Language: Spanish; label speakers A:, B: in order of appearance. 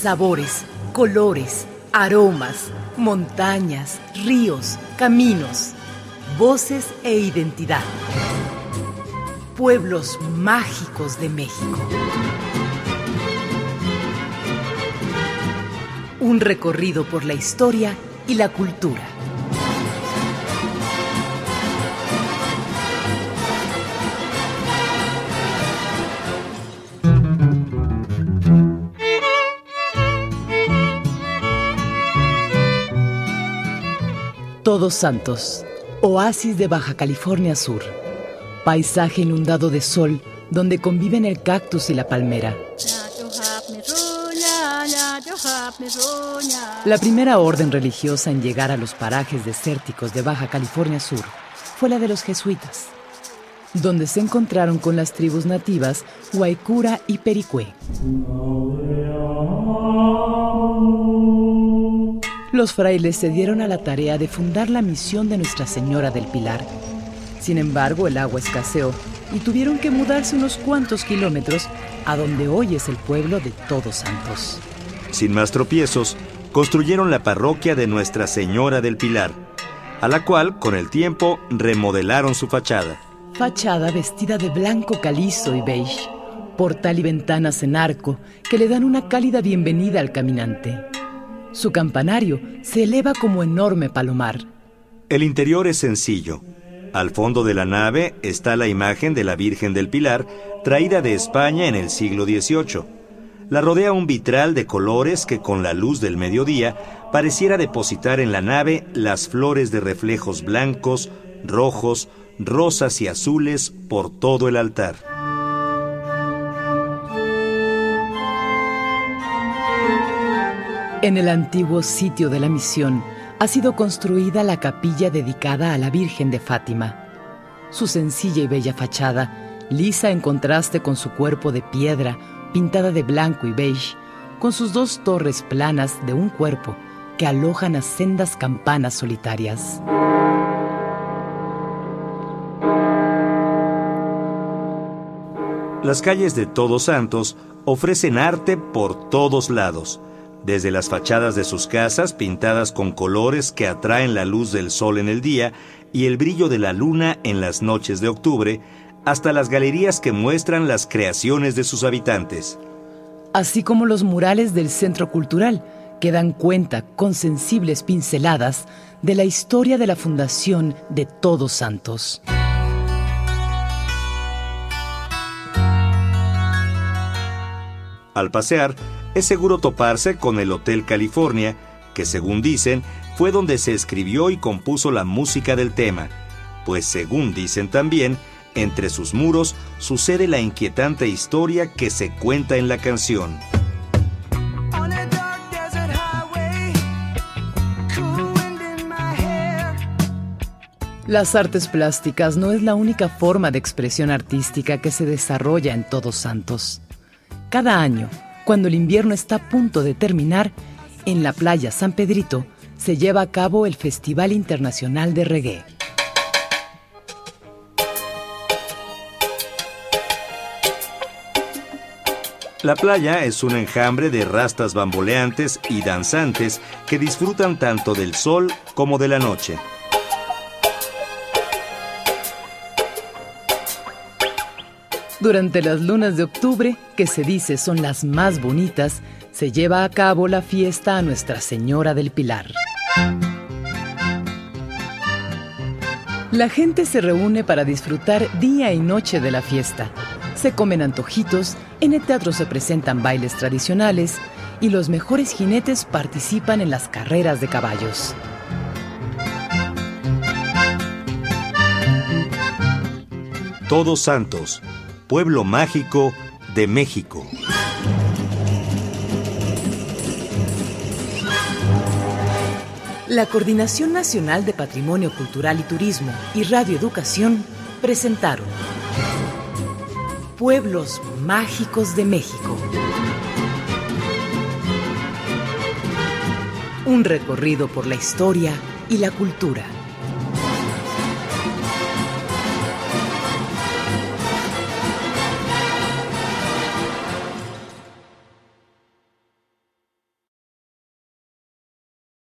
A: sabores, colores, aromas, montañas, ríos, caminos, voces e identidad. Pueblos mágicos de México. Un recorrido por la historia y la cultura. Todos Santos, oasis de Baja California Sur, paisaje inundado de sol donde conviven el cactus y la palmera. La primera orden religiosa en llegar a los parajes desérticos de Baja California Sur fue la de los jesuitas, donde se encontraron con las tribus nativas Huaycura y Pericue. Los frailes se dieron a la tarea de fundar la misión de Nuestra Señora del Pilar. Sin embargo, el agua escaseó y tuvieron que mudarse unos cuantos kilómetros a donde hoy es el pueblo de Todos Santos.
B: Sin más tropiezos, construyeron la parroquia de Nuestra Señora del Pilar, a la cual, con el tiempo, remodelaron su fachada.
A: Fachada vestida de blanco calizo y beige, portal y ventanas en arco que le dan una cálida bienvenida al caminante. Su campanario se eleva como enorme palomar.
B: El interior es sencillo. Al fondo de la nave está la imagen de la Virgen del Pilar, traída de España en el siglo XVIII. La rodea un vitral de colores que con la luz del mediodía pareciera depositar en la nave las flores de reflejos blancos, rojos, rosas y azules por todo el altar.
A: En el antiguo sitio de la misión ha sido construida la capilla dedicada a la Virgen de Fátima. Su sencilla y bella fachada, lisa en contraste con su cuerpo de piedra, pintada de blanco y beige, con sus dos torres planas de un cuerpo que alojan a sendas campanas solitarias.
B: Las calles de Todos Santos ofrecen arte por todos lados desde las fachadas de sus casas pintadas con colores que atraen la luz del sol en el día y el brillo de la luna en las noches de octubre, hasta las galerías que muestran las creaciones de sus habitantes.
A: Así como los murales del Centro Cultural, que dan cuenta con sensibles pinceladas de la historia de la fundación de Todos Santos.
B: Al pasear, es seguro toparse con el Hotel California, que según dicen fue donde se escribió y compuso la música del tema, pues según dicen también, entre sus muros sucede la inquietante historia que se cuenta en la canción.
A: Las artes plásticas no es la única forma de expresión artística que se desarrolla en Todos Santos. Cada año, cuando el invierno está a punto de terminar, en la playa San Pedrito se lleva a cabo el Festival Internacional de Reggae.
B: La playa es un enjambre de rastas bamboleantes y danzantes que disfrutan tanto del sol como de la noche.
A: Durante las lunas de octubre, que se dice son las más bonitas, se lleva a cabo la fiesta a Nuestra Señora del Pilar. La gente se reúne para disfrutar día y noche de la fiesta. Se comen antojitos, en el teatro se presentan bailes tradicionales y los mejores jinetes participan en las carreras de caballos.
B: Todos Santos, pueblo mágico de México.
A: La Coordinación Nacional de Patrimonio Cultural y Turismo y Radio Educación presentaron Pueblos Mágicos de México. Un recorrido por la historia y la cultura.